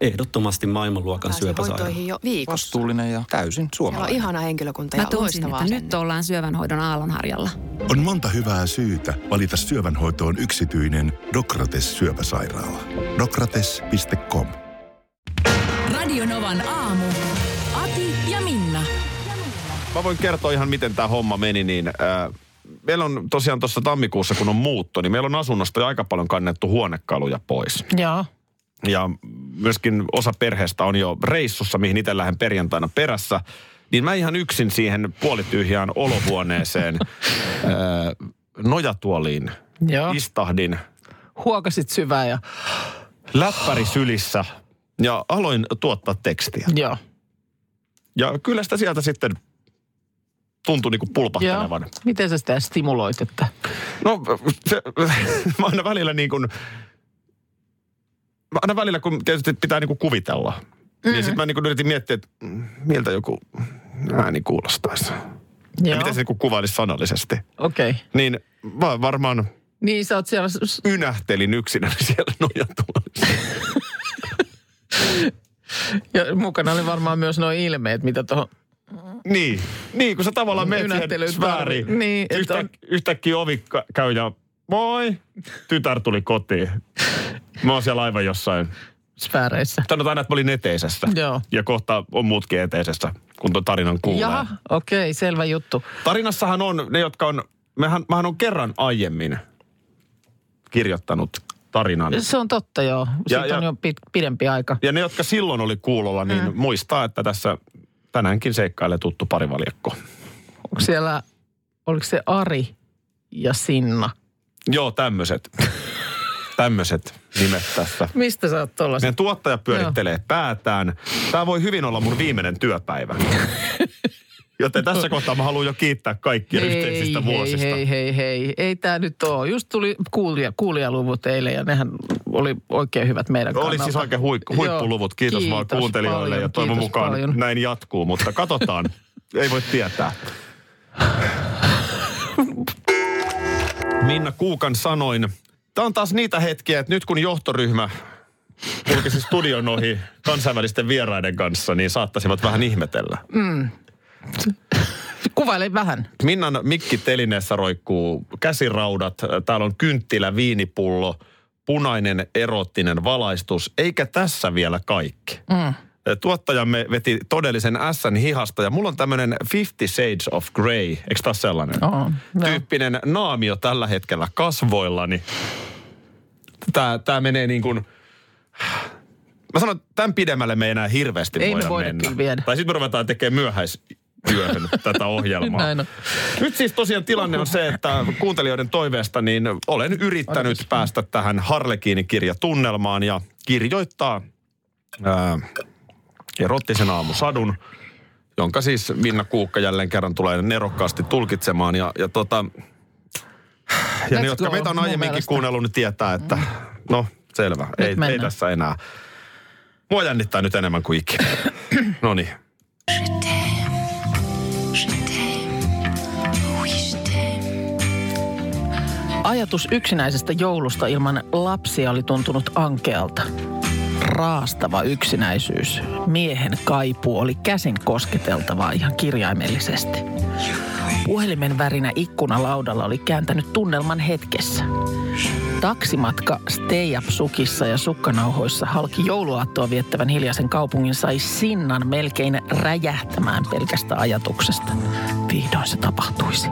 Ehdottomasti maailmanluokan syöpäsairaala. jo viikossa. Vastuullinen ja täysin Siellä on suomalainen. ihana henkilökunta ja Mä tunsin, että nyt ollaan syövänhoidon aallonharjalla. On monta hyvää syytä valita syövänhoitoon yksityinen Dokrates syöpäsairaala. Dokrates.com Radionovan aamu. Ati ja Minna. Mä voin kertoa ihan, miten tämä homma meni, niin äh, meillä on tosiaan tuossa tammikuussa, kun on muutto, niin meillä on asunnosta jo aika paljon kannettu huonekaluja pois. Joo. Ja myöskin osa perheestä on jo reissussa, mihin itse lähden perjantaina perässä. Niin mä ihan yksin siihen puolityhjään olohuoneeseen nojatuoliin Joo. istahdin Huokasit syvää ja läppäri sylissä ja aloin tuottaa tekstiä. joo. Ja kyllä sitä sieltä sitten tuntui niinku joo. pulpahtelevan. Miten sä sitä stimuloit, että No se, mä aina välillä niin kuin, aina välillä kun tietysti pitää niin kuin kuvitella, mm-hmm. niin sitten mä niin kuin yritin miettiä, että mm, miltä joku ääni kuulostaisi. Ja joo. miten se niin kuin kuvailisi sanallisesti. Okei. Okay. Niin mä varmaan Niin sä oot siellä, ynähtelin yksinä siellä nojatuolissa. ja mukana oli varmaan myös nuo ilmeet, mitä tuohon, niin, niin kun sä tavallaan menet siihen sfääriin. Niin, Yhtä, on- Yhtäkkiä ovi käy ja moi, tytär tuli kotiin. Mä oon siellä aivan jossain sfääreissä. Sanotaan, että mä olin eteisessä. Joo. Ja kohta on muutkin eteisessä, kun tuon tarinan kuulee. Jaha, okei, okay, selvä juttu. Tarinassahan on ne, jotka on... Mehän, mähän on kerran aiemmin kirjoittanut tarinan. Se on totta, joo. Ja- Siitä on ja- jo pit, pidempi aika. Ja ne, jotka silloin oli kuulolla, niin mm. muistaa, että tässä tänäänkin seikkailee tuttu parivaljakko. Onko siellä, oliko se Ari ja Sinna? Joo, tämmöiset. tämmöiset nimet tässä. Mistä sä oot tollasen? Meidän tuottaja pyörittelee Joo. päätään. Tämä voi hyvin olla mun viimeinen työpäivä. Joten tässä kohtaa mä haluan jo kiittää kaikkia yhteisistä hei, vuosista. hei, hei, hei. Ei tämä nyt ole. Just tuli kuulija, kuulijaluvut eilen ja nehän oli oikein hyvät meidän Oli kannalta. siis oikein huik- huippuluvut. Kiitos, Joo, vaan kuuntelijoille paljon, ja toivon kiitos mukaan paljon. näin jatkuu. Mutta katsotaan. Ei voi tietää. Minna Kuukan sanoin. Tämä on taas niitä hetkiä, että nyt kun johtoryhmä kulkisi studion ohi kansainvälisten vieraiden kanssa, niin saattaisivat vähän ihmetellä. Kuvaile vähän. Minnan mikki telineessä roikkuu käsiraudat, täällä on kynttilä, viinipullo, punainen erottinen valaistus, eikä tässä vielä kaikki. Mm. Tuottajamme veti todellisen ässän hihasta ja mulla on tämmöinen Fifty Shades of Grey, eikö taas sellainen? On, joo. Tyyppinen naamio tällä hetkellä kasvoillani. Tää, tää menee niin kuin... Mä sanon, että tämän pidemmälle me ei enää hirveästi Ei me voida voida mennä. viedä. Tai sitten me ruvetaan tekemään myöhäistyöhön tätä ohjelmaa. Näin on. Nyt siis tosiaan tilanne on se, että kuuntelijoiden toiveesta niin olen yrittänyt päästä tähän Harlekiini-kirjatunnelmaan ja kirjoittaa ää, erottisen aamusadun, jonka siis Minna Kuukka jälleen kerran tulee nerokkaasti tulkitsemaan. Ja, ja, tota, ja Let's ne, jotka go, meitä on aiemminkin mielestä. kuunnellut, niin tietää, että no selvä, ei, ei mennään. tässä enää. Mua jännittää nyt enemmän kuin ikinä. No niin. Ajatus yksinäisestä joulusta ilman lapsia oli tuntunut ankealta. Raastava yksinäisyys. Miehen kaipuu oli käsin kosketeltavaa ihan kirjaimellisesti. Puhelimen värinä ikkunalaudalla oli kääntänyt tunnelman hetkessä. Taksimatka stay up sukissa ja sukkanauhoissa halki jouluaattoa viettävän hiljaisen kaupungin sai Sinnan melkein räjähtämään pelkästä ajatuksesta. Vihdoin se tapahtuisi.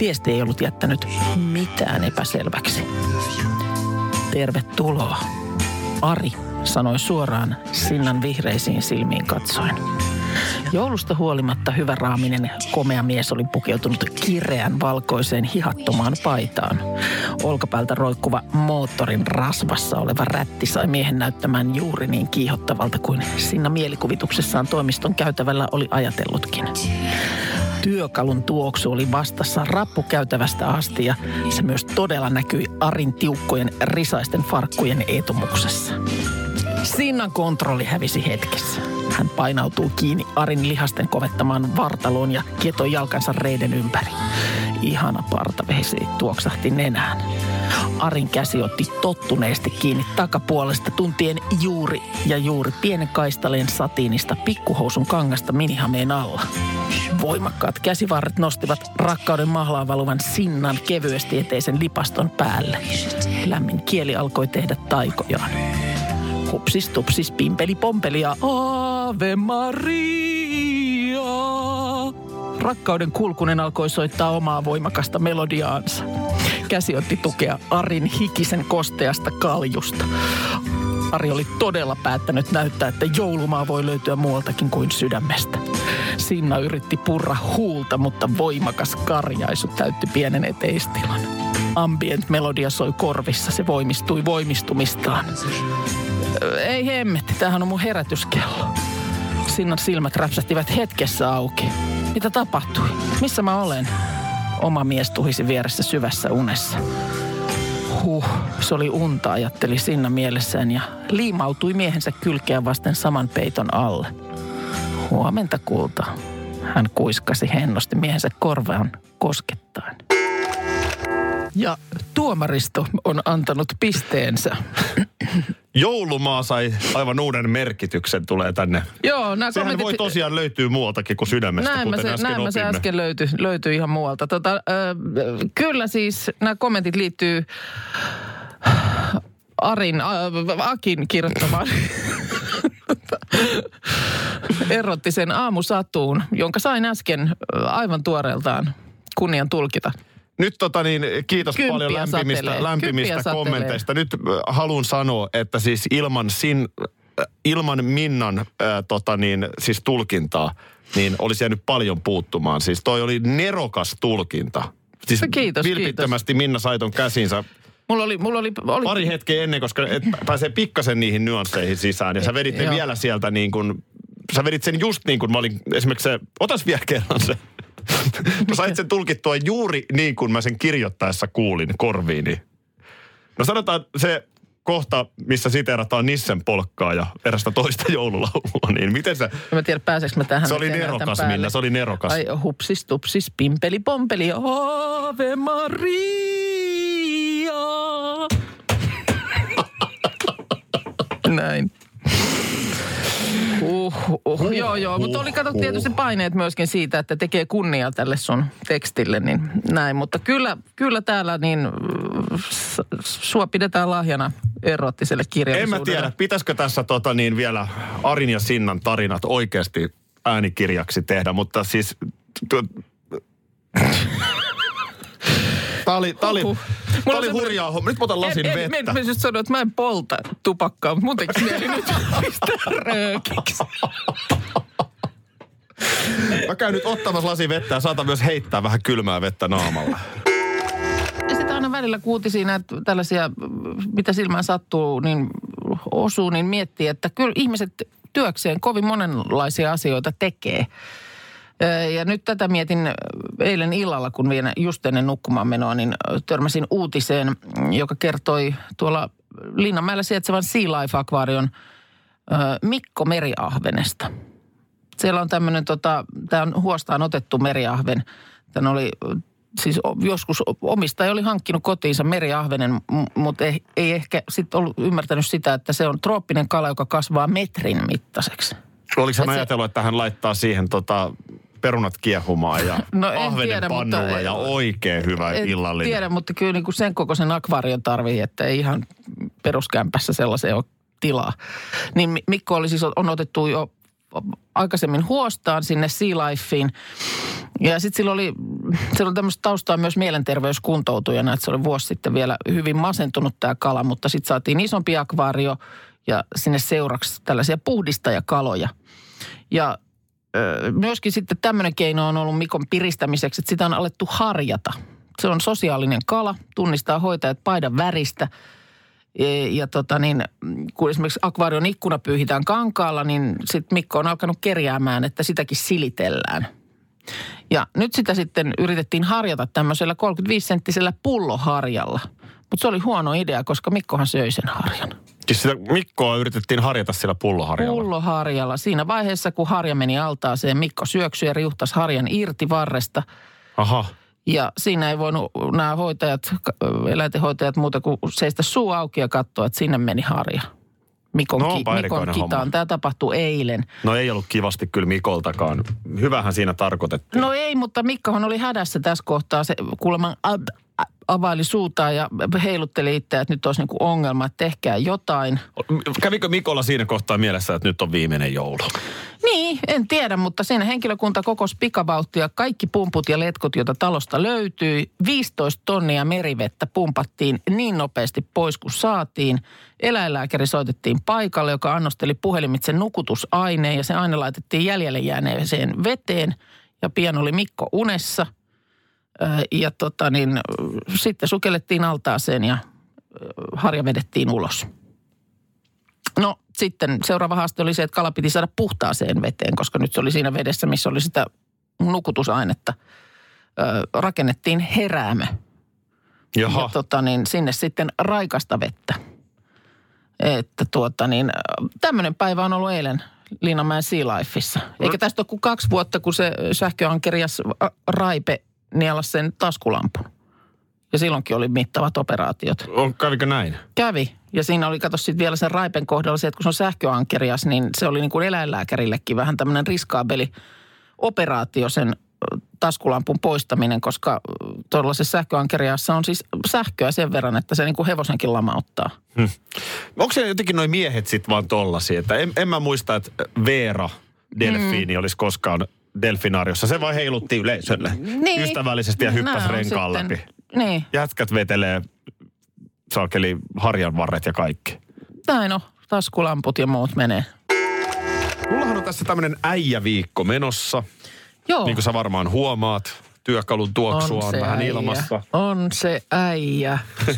Viesti ei ollut jättänyt mitään epäselväksi. Tervetuloa. Ari sanoi suoraan Sinnan vihreisiin silmiin katsoen. Joulusta huolimatta hyvä raaminen komea mies oli pukeutunut kireän valkoiseen hihattomaan paitaan. Olkapäältä roikkuva moottorin rasvassa oleva rätti sai miehen näyttämään juuri niin kiihottavalta kuin Sinna mielikuvituksessaan toimiston käytävällä oli ajatellutkin. Työkalun tuoksu oli vastassa rappukäytävästä asti ja se myös todella näkyi Arin tiukkojen risaisten farkkujen etumuksessa. Sinnan kontrolli hävisi hetkessä. Hän painautuu kiinni Arin lihasten kovettamaan vartaloon ja kietoi jalkansa reiden ympäri. Ihana partavesi tuoksahti nenään. Arin käsi otti tottuneesti kiinni takapuolesta tuntien juuri ja juuri pienen kaistaleen satiinista pikkuhousun kangasta minihameen alla. Voimakkaat käsivarret nostivat rakkauden mahlaan valuvan sinnan kevyesti eteisen lipaston päälle. Lämmin kieli alkoi tehdä taikojaan. Hupsis tupsis pimpeli pompeli ja Ave Maria. Rakkauden kulkunen alkoi soittaa omaa voimakasta melodiaansa. Käsi otti tukea Arin hikisen kosteasta kaljusta. Ari oli todella päättänyt näyttää, että joulumaa voi löytyä muualtakin kuin sydämestä. Sinna yritti purra huulta, mutta voimakas karjaisu täytti pienen eteistilan. Ambient melodia soi korvissa, se voimistui voimistumistaan. Ei hemmetti, tämähän on mun herätyskello. Sinnan silmät räpsähtivät hetkessä auki. Mitä tapahtui? Missä mä olen? Oma mies tuhisi vieressä syvässä unessa. Huh, se oli unta, ajatteli Sinna mielessään ja liimautui miehensä kylkeä vasten saman peiton alle. Huomenta kulta. Hän kuiskasi hennosti miehensä korvaan koskettaen. Ja tuomaristo on antanut pisteensä. Joulumaa sai aivan uuden merkityksen, tulee tänne. Joo, nämä Sehän voi tosiaan löytyä muualtakin kuin sydämestä, näin kuten se, äsken näin mä se opimme. äsken löytyi, löytyi ihan muualta. Tota, ö, kyllä siis nämä kommentit liittyy Arin, ä, Akin kirjoittamaan erottisen aamusatuun, jonka sain äsken aivan tuoreeltaan kunnian tulkita. Nyt tota niin, kiitos Kymppiä paljon lämpimistä, satelee. lämpimistä Kymppiä kommenteista. Nyt haluan sanoa, että siis ilman, sin, ilman Minnan äh, tota niin, siis tulkintaa, niin olisi jäänyt paljon puuttumaan. Siis toi oli nerokas tulkinta. Siis Kiitos, vilpittömästi Minna sai ton käsinsä Mulla oli, mulla oli, oli pari hetkeä ennen, koska et pääsee pikkasen niihin nyansseihin sisään. Ja sä vedit ne Joo. vielä sieltä niin kuin, sä vedit sen just niin kuin mä olin, esimerkiksi se, otas vielä kerran se. Mä sait sen tulkittua juuri niin kuin mä sen kirjoittaessa kuulin korviini. No sanotaan se kohta, missä siteerataan Nissen polkkaa ja erästä toista joululaulua, niin miten se, En mä tiedä, pääseekö mä tähän. se oli nerokas. Minna, se oli nerokas. Ai hupsis, tupsis, pimpeli, pompeli, Ave Maria. Näin. Uh, uh, joo, joo, mutta oli kato tietysti paineet myöskin siitä, että tekee kunnia tälle sun tekstille, niin näin. Mutta kyllä, kyllä täällä niin sua pidetään lahjana erottiselle En kirjallisuudelle. mä tiedä, pitäisikö tässä tota niin vielä Arin ja Sinnan tarinat oikeasti äänikirjaksi tehdä, mutta siis... t- Tää oli, tää oli, tää oli hurjaa homma. Nyt mä otan lasin en, vettä. En, mä just sanoin, että mä en polta tupakkaa, mutta mun tekisi mieli nyt pistää röökiksi. Mä käyn nyt ottamassa lasin vettä ja saatan myös heittää vähän kylmää vettä naamalla. Ja sitten aina välillä kuutisiin näitä tällaisia, mitä silmään sattuu, niin osuu, niin miettii, että kyllä ihmiset työkseen kovin monenlaisia asioita tekee. Ja nyt tätä mietin eilen illalla, kun vielä just ennen nukkumaan menoa, niin törmäsin uutiseen, joka kertoi tuolla Linnanmäellä sijaitsevan Sea Life-akvaarion Mikko Meriahvenesta. Siellä on tämmöinen, tota, tämä on huostaan otettu meriahven. Tämä oli siis joskus omistaja oli hankkinut kotiinsa meriahvenen, mutta ei, ei ehkä sitten ollut ymmärtänyt sitä, että se on trooppinen kala, joka kasvaa metrin mittaiseksi. Oliko hän se- ajatellut, että hän laittaa siihen tota, perunat kiehumaan ja No en ahvenen tiedä, mutta- pannulle ja oikein hyvä En illallinen. tiedä, mutta kyllä niin kuin sen kokoisen akvaarion tarvii, että ei ihan peruskämpässä sellaiseen ole tilaa. Niin Mi- Mikko oli siis, on otettu jo aikaisemmin huostaan sinne Sea Lifeen. Ja sitten sillä oli, sillä oli tämmöistä taustaa myös mielenterveyskuntoutujana, että se oli vuosi sitten vielä hyvin masentunut tämä kala, mutta sitten saatiin isompi akvaario ja sinne seuraksi tällaisia puhdistajakaloja. Ja myöskin sitten tämmöinen keino on ollut Mikon piristämiseksi, että sitä on alettu harjata. Se on sosiaalinen kala, tunnistaa hoitajat paidan väristä. E, Ja tota niin, kun esimerkiksi akvaarion ikkuna pyyhitään kankaalla, niin sitten Mikko on alkanut kerjäämään, että sitäkin silitellään. Ja nyt sitä sitten yritettiin harjata tämmöisellä 35-senttisellä pulloharjalla. Mutta se oli huono idea, koska Mikkohan söi sen harjan. Siis sitä Mikkoa yritettiin harjata sillä pulloharjalla. Pulloharjalla. Siinä vaiheessa, kun harja meni altaaseen, Mikko syöksyi ja riuhtasi harjan irti varresta. Aha. Ja siinä ei voinut nämä hoitajat, eläintenhoitajat muuta kuin seistä suu auki ja katsoa, että sinne meni harja. Mikon, No, ki, Mikon kitaan. homma. Tämä tapahtui eilen. No ei ollut kivasti kyllä Mikoltakaan. Hyvähän siinä tarkoitettiin. No ei, mutta Mikkohan oli hädässä tässä kohtaa. Se kuulemma ab, availi suutaan ja heilutteli itseä, että nyt olisi niinku ongelma, että tehkää jotain. Kävikö Mikolla siinä kohtaa mielessä, että nyt on viimeinen joulu? Niin, en tiedä, mutta siinä henkilökunta kokosi pikavauhtia. Kaikki pumput ja letkut, joita talosta löytyi. 15 tonnia merivettä pumpattiin niin nopeasti pois kuin saatiin. Eläinlääkäri soitettiin paikalle, joka annosteli puhelimitse nukutusaineen ja se aine laitettiin jäljelle jääneeseen veteen. Ja pian oli Mikko unessa. Ja tota niin, sitten sukellettiin altaaseen ja harja vedettiin ulos. No sitten seuraava haaste oli se, että kala piti saada puhtaaseen veteen, koska nyt se oli siinä vedessä, missä oli sitä nukutusainetta. Ö, rakennettiin heräämö. Jaha. Ja tota niin, sinne sitten raikasta vettä. Että tuota niin, tämmöinen päivä on ollut eilen Linnanmäen Sea Lifeissa. Eikä tästä ole kuin kaksi vuotta, kun se sähköankerias Raipe nielas sen taskulampun. Ja silloinkin oli mittavat operaatiot. On, kävikö näin? Kävi. Ja siinä oli, kato sitten vielä sen Raipen kohdalla se, että kun se on sähköankerias, niin se oli niin kuin eläinlääkärillekin vähän tämmöinen riskaabeli operaatio sen taskulampun poistaminen, koska tuollaisessa sähköankeriassa on siis sähköä sen verran, että se niin kuin hevosenkin lamauttaa. Onko se jotenkin noin miehet sitten vaan tollasia? Että en, en mä muista, että Veera delfiini mm. olisi koskaan delfinaariossa. Se vaan heilutti yleisölle Niin. ystävällisesti ja hyppäsi on renkaan sitten- läpi. Niin, Jätkät vetelee saakeli harjan varret ja kaikki. näin on. Taskulamput ja muut menee. Mullahan on tässä tämmöinen äijäviikko menossa. Joo. Niin kuin sä varmaan huomaat, työkalun tuoksua on, se vähän äijä. ilmassa. On se äijä.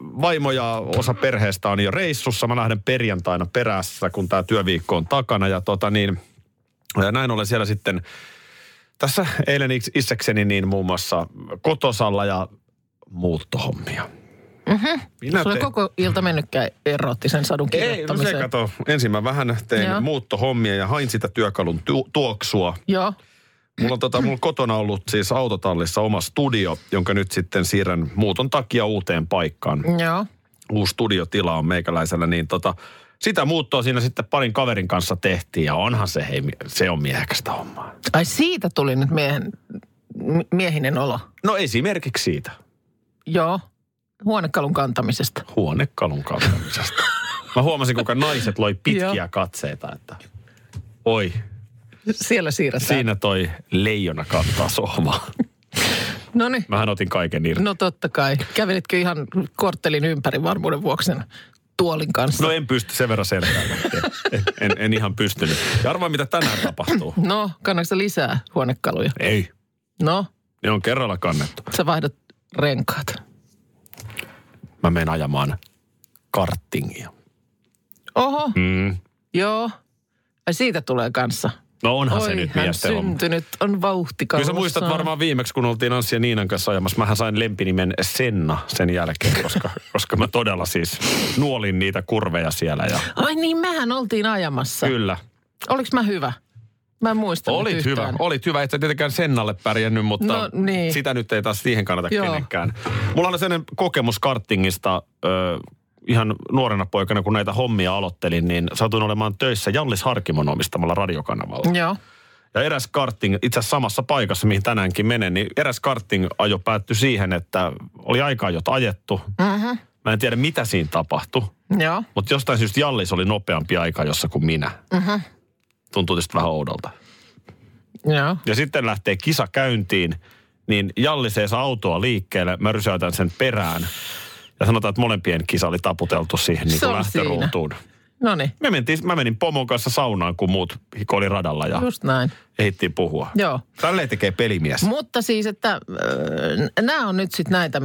Vaimo ja osa perheestä on jo reissussa. Mä lähden perjantaina perässä, kun tämä työviikko on takana. Ja tota niin, ja näin ollen siellä sitten tässä eilen itse- itsekseni niin muun muassa kotosalla ja muuttohommia. Mm-hmm. Minä Sulla te- koko ilta mennytkään erottisen sadun Ei, no se kirjoittamiseen. kato. Ensin mä vähän tein Joo. muuttohommia ja hain sitä työkalun tu- tuoksua. Joo. Mulla on tota, mulla kotona ollut siis autotallissa oma studio, jonka nyt sitten siirrän muuton takia uuteen paikkaan. Joo. Uusi studiotila on meikäläisellä, niin tota, sitä muuttoa siinä sitten parin kaverin kanssa tehtiin ja onhan se, hei, se on miehekästä hommaa. Ai siitä tuli nyt miehen, miehinen olo. No esimerkiksi siitä, Joo. Huonekalun kantamisesta. huonekalun kantamisesta. Mä huomasin, kuinka naiset loi pitkiä katseita, että oi, Siellä siirretään. siinä toi leijona kattaa sohvaa. No niin. Mähän otin kaiken irti. No totta kai. Kävelitkö ihan korttelin ympäri varmuuden vuoksi tuolin kanssa? No en pysty sen verran selkään. En, en, en ihan pystynyt. Ja arvaa, mitä tänään tapahtuu. No, kannatko lisää huonekaluja? Ei, No, ne on kerralla kannettu. sä vaihdat renkaat. Mä menen ajamaan karttingia. Oho, Mm. joo. Ai siitä tulee kanssa. No onhan Oi, se nyt hän miesten homma. syntynyt on vauhtikas. Kyllä sä muistat varmaan viimeksi, kun oltiin Anssi ja Niinan kanssa ajamassa. Mähän sain lempinimen Senna sen jälkeen, koska, koska mä todella siis nuolin niitä kurveja siellä. Ja Ai niin, mehän oltiin ajamassa. kyllä, Oliks mä hyvä? Mä en muista olit hyvä. Olit hyvä. Et sä tietenkään Sennalle pärjännyt, mutta No, niin. sitä nyt ei taas siihen kannata Joo. kenenkään. Mulla oli sellainen kokemus kartingista ö, ihan nuorena poikana, kun näitä hommia aloittelin, niin satuin olemaan töissä Jallis Harkimon omistamalla radiokanavalla. Joo. Ja eräs karting, itse asiassa samassa paikassa, mihin tänäänkin menen, niin eräs karting-ajo päättyi siihen, että oli aikaa jo ajettu. Mm-hmm. Mä en tiedä, mitä siinä tapahtui, Joo. mutta jostain syystä Jallis oli nopeampi aika jossa kuin minä. Mm-hmm. Tuntuu tietysti vähän oudolta. Joo. Ja sitten lähtee kisa käyntiin, niin Jallis ei saa autoa liikkeelle. Mä rysäytän sen perään. Ja sanotaan, että molempien kisa oli taputeltu siihen niin kuin lähtöruutuun. No niin, Me mentiin, mä menin pomon kanssa saunaan, kun muut oli radalla ja just näin. ehittiin puhua. Joo. Tälleen tekee pelimies. Mutta siis, että äh, nämä on nyt sitten näitä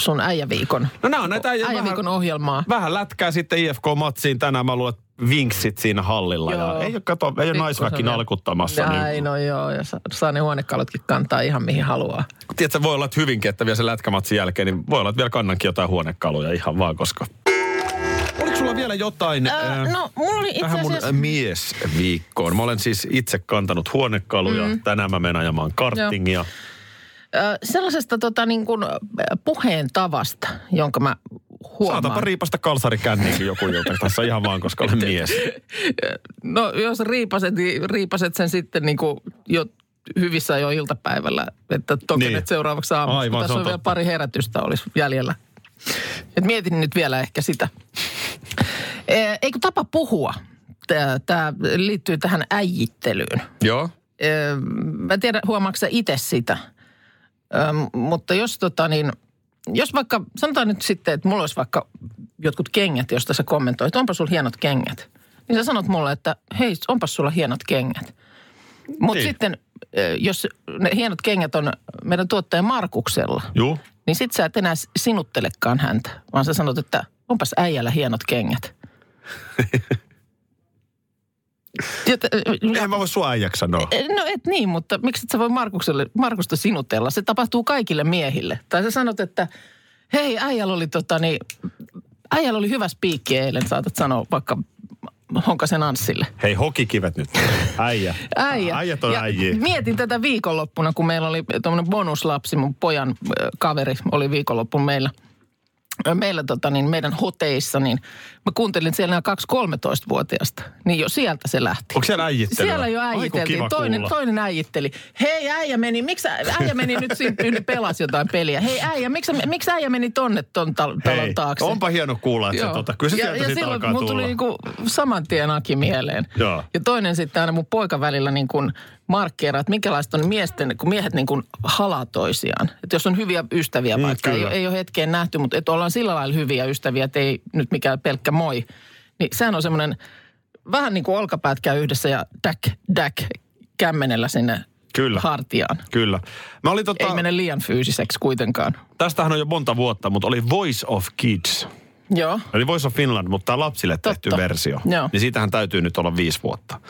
sun äijäviikon, No nämä on näitä äijä- äijäviikon vähän, ohjelmaa. vähän lätkää sitten IFK-matsiin tänään. Mä luulen, että vinksit siinä hallilla. Ja Joo. ei ole, kato, ei ole naisväki nalkuttamassa. Niin, Näin, no joo, ja saa, saa ne huonekalutkin kantaa ihan mihin haluaa. tiedätkö, voi olla, että hyvinkin, että vielä sen lätkämatsin jälkeen, niin voi olla, että vielä kannankin jotain huonekaluja ihan vaan, koska... Sulla vielä jotain... Äh, no, mulla oli itse Tähän mun asiassa... miesviikkoon. Mä olen siis itse kantanut huonekaluja. Mm. Tänään mä menen ajamaan karttingia. Ö, sellaisesta tota, niin kuin, puheen tavasta, jonka mä huomaan. Saatapa riipasta kalsarikänniinkin joku ilta tässä ihan vaan, koska olen mies. No jos riipaset, niin riipaset sen sitten niin kuin jo hyvissä jo iltapäivällä, että toki Niin. seuraavaksi aamuksi, Aivan, tässä on on vielä pari herätystä olisi jäljellä. Et mietin nyt vielä ehkä sitä. Eh, Eikö tapa puhua? Tämä liittyy tähän äijittelyyn. Joo. Ö, mä en tiedä, huomaatko itse sitä. Mutta jos tota niin, jos vaikka, sanotaan nyt sitten, että mulla olisi vaikka jotkut kengät, josta sä kommentoit, onpa sulla hienot kengät. Niin sä sanot mulle, että hei, onpas sulla hienot kengät. Mutta Niin. sitten, ö, jos ne hienot kengät on meidän tuottajan Markuksella, Juu. niin sit sä et enää sinuttelekaan häntä, vaan sä sanot, että onpas äijällä hienot kengät. Jota, Eihän mä voi sua äijäksi sanoa. No et niin, mutta miksi et sä voi Markukselle, Markusta sinutella? Se tapahtuu kaikille miehille. Tai sä sanot, että hei äijällä oli tota niin, äijällä oli hyvä spiikki eilen, saatat sanoa vaikka Honkasen Anssille. Hei, hokikivet nyt. Äijä. Äijä. Äijät on Ja äijiä. Mietin tätä viikonloppuna, kun meillä oli tuommoinen bonuslapsi, mun pojan ö, kaveri oli viikonloppun meillä. Meillä tota, niin meidän hoteissa, niin mä kuuntelin siellä nämä kaksi 13-vuotiaasta. Niin jo sieltä se lähti. Onko siellä äijittelyä? Siellä jo äijiteltiin. Toinen, kuulla. toinen äijitteli. Hei äijä meni, miksi äijä meni nyt siinä pelasi jotain peliä? Hei äijä, miksi, miksi äijä meni tonne ton tal- talon Hei, taakse? onpa hieno kuulla, että se tota, kyllä se ja, sieltä ja silloin alkaa mun tuli niinku saman tien Aki mieleen. Joo. Ja toinen sitten aina mun poika välillä niin kuin markkeeraa, että minkälaista on miesten, kun miehet niin kuin halaa toisiaan. Että jos on hyviä ystäviä Mm, vaikka, ei, kyllä. ei ole hetkeen nähty, mutta että ollaan sillä lailla hyviä ystäviä, että ei nyt mikään pelkkä moi. Niin sehän on semmoinen, vähän niin kuin olkapäät käy yhdessä ja däk, däk kämmenellä sinne Kyllä. hartiaan. Kyllä. Mä olin tota, Ei mene liian fyysiseksi kuitenkaan. tästähän on jo monta vuotta, mutta oli Voice of Kids. Joo, Eli Voice of Finland, mutta tämä lapsille tehty Totta. versio. Joo. Niin siitähän täytyy nyt olla viisi vuotta.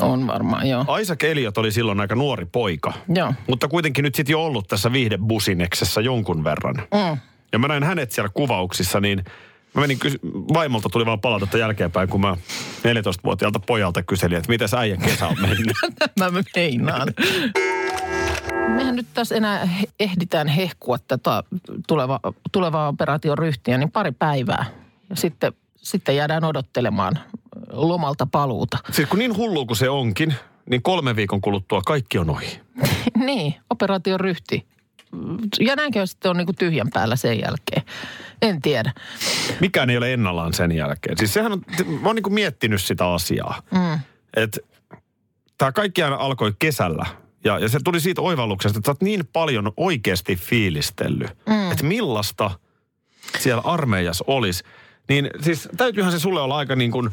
on varmaan, joo. Aisa Keliot oli silloin aika nuori poika. Joo. Mutta kuitenkin nyt sitten jo ollut tässä viihdebusineksessa jonkun verran. Mm. Ja mä näin hänet siellä kuvauksissa, niin mä menin kysy- vaimolta tuli vaan palautetta jälkeenpäin, kun mä 14-vuotiaalta pojalta kyselin, että miten äijän kesä on mennyt. Mä meinaan. Mehän nyt tässä enää ehditään hehkua tätä tuleva, tulevaa operaation ryhtiä, niin pari päivää. Ja sitten, sitten jäädään odottelemaan lomalta paluuta. siis kun niin hullu kuin se onkin, niin kolme viikon kuluttua kaikki on ohi. niin, operaation ryhti. Ja näinkö sitten on niin kuin tyhjän päällä sen jälkeen? En tiedä. Mikään ei ole ennallaan sen jälkeen. Siis sehän on, mä oon niin miettinyt sitä asiaa. Mm. Että tämä kaikkiaan alkoi kesällä. Ja, ja se tuli siitä oivalluksesta, että sä oot niin paljon oikeasti fiilistellyt, mm. että millaista siellä armeijassa olisi. Niin siis täytyyhän se sulle olla aika niin kuin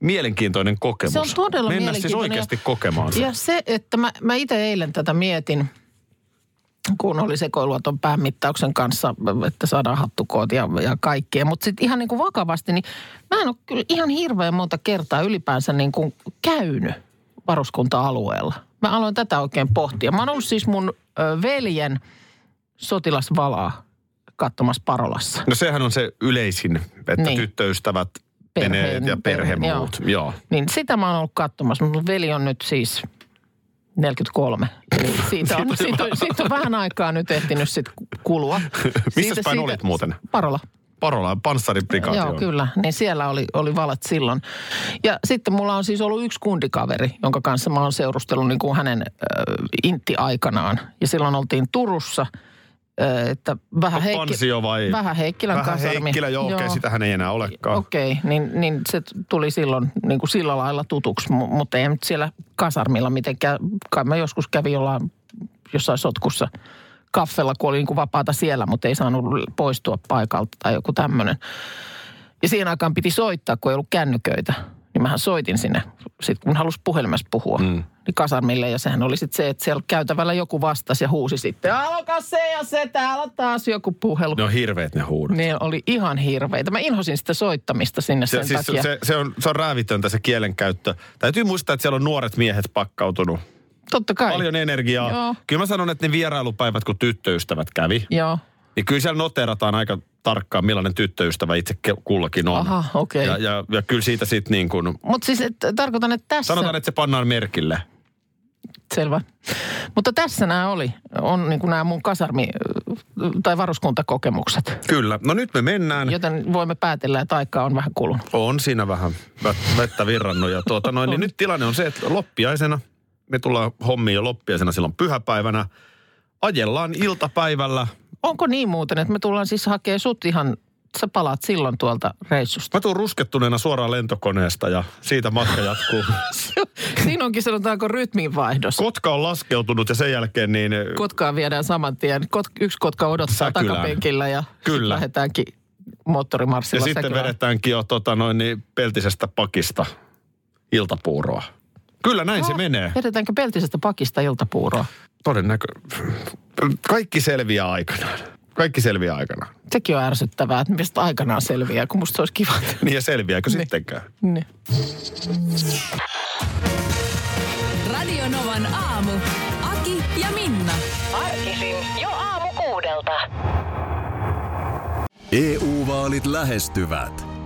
mielenkiintoinen kokemus. Se on todella Mennä siis mielenkiintoinen. oikeasti kokemaan se. Ja se, että mä, mä itse eilen tätä mietin, kun oli sekoilua tuon päämittauksen kanssa, että saadaan hattukoot ja, ja kaikkea. Mutta sitten ihan niin kuin vakavasti, niin mä en ole kyllä ihan hirveän monta kertaa ylipäänsä niin kuin käynyt varuskunta-alueella. Mä aloin tätä oikein pohtia. Mä oon ollut siis mun veljen sotilasvalaa katsomassa Parolassa. No sehän on se yleisin, että Niin. tyttöystävät, Perheen- veneet ja perhemuut. Joo. joo. Niin sitä mä oon ollut katsomassa. Mun veli on nyt siis 43. Eli siitä, on, siitä, on, siitä on vähän aikaa nyt ehtinyt sit kulua. Missä päin olit muuten? Parola. Parola, panssariprikaati Joo, kyllä. Niin siellä oli, oli valat silloin. Ja sitten mulla on siis ollut yksi kundikaveri, jonka kanssa mä oon seurustellut niin kuin hänen äh, intti-aikanaan. Ja silloin oltiin Turussa, että vähän, Heikki, Pansio vai? vähän Heikkilän Vähän kasarmi. Heikkilä, joo, okei, sitähän ei enää olekaan. Okei, okay, niin, niin se tuli silloin niin kuin sillä lailla tutuksi, mu- mutta ei nyt siellä kasarmilla mitenkään. Kai mä joskus kävin jollain, jossain sotkussa kaffella, kun oli niin kuin vapaata siellä, mutta ei saanut poistua paikalta tai joku tämmöinen. Ja siihen aikaan piti soittaa, kun ei ollut kännyköitä. Niin mähän soitin sinne, sit kun halusi puhelimessa puhua, mm. niin kasarmille. Ja sehän oli sitten se, että siellä käytävällä joku vastasi ja huusi sitten, alkaa se ja se, täällä taas joku puhelu. Ne on hirveät ne huudot. Ne oli ihan hirveitä. Mä inhosin sitä soittamista sinne Se, sen siis takia. se, se, on, se on räävitöntä se kielenkäyttö. Täytyy muistaa, että siellä on nuoret miehet pakkautunut. Totta kai. Paljon energiaa. Joo. Kyllä mä sanon, että ne vierailupäivät, kun tyttöystävät kävi, Joo. Niin kyllä siellä noterataan aika tarkkaan, millainen tyttöystävä itse kullakin on. Aha, okei. Ja, ja, ja kyllä siitä sitten niin kuin, Mutta siis et, tarkoitan, että tässä... sanotaan, että se pannaan merkille. Selvä. Mutta tässä nämä oli, on niin kuin nämä mun kasarmi- tai varuskuntakokemukset. Kyllä. No nyt me mennään. Joten voimme päätellä, että aikaa on vähän kulunut. On siinä vähän vä- vettä virrannut. Ja tuota noin, niin nyt tilanne on se, että loppiaisena, me tullaan hommiin jo loppiaisena silloin pyhäpäivänä. Ajellaan iltapäivällä. Onko niin muuten, että me tullaan siis hakemaan sut ihan, sä palaat silloin tuolta reissusta? Mä tuun ruskettuneena suoraan lentokoneesta ja siitä matka jatkuu. Siinä onkin sanotaanko rytminvaihdos. Kotka on laskeutunut ja sen jälkeen niin... Kotkaa viedään saman tien. Kot, yksi kotka odottaa Säkylään. takapenkillä ja Kyllä. Lähdetäänkin Ja moottorimarssilla sitten Säkylään. vedetäänkin jo tota noin, niin peltisestä pakista iltapuuroa. Kyllä näin se menee. Vedetäänkö peltisestä pakista iltapuuroa? Todennäkö... Kaikki selviää aikanaan. Kaikki selviää aikanaan. Sekin on ärsyttävää, että mistä aikanaan selviää, kun musta se olisi kiva. Niin ja selviääkö Niin. sittenkään? Niin. Radio Novan aamu. Aki ja Minna. Arkisin jo aamu kuudelta. EU-vaalit lähestyvät.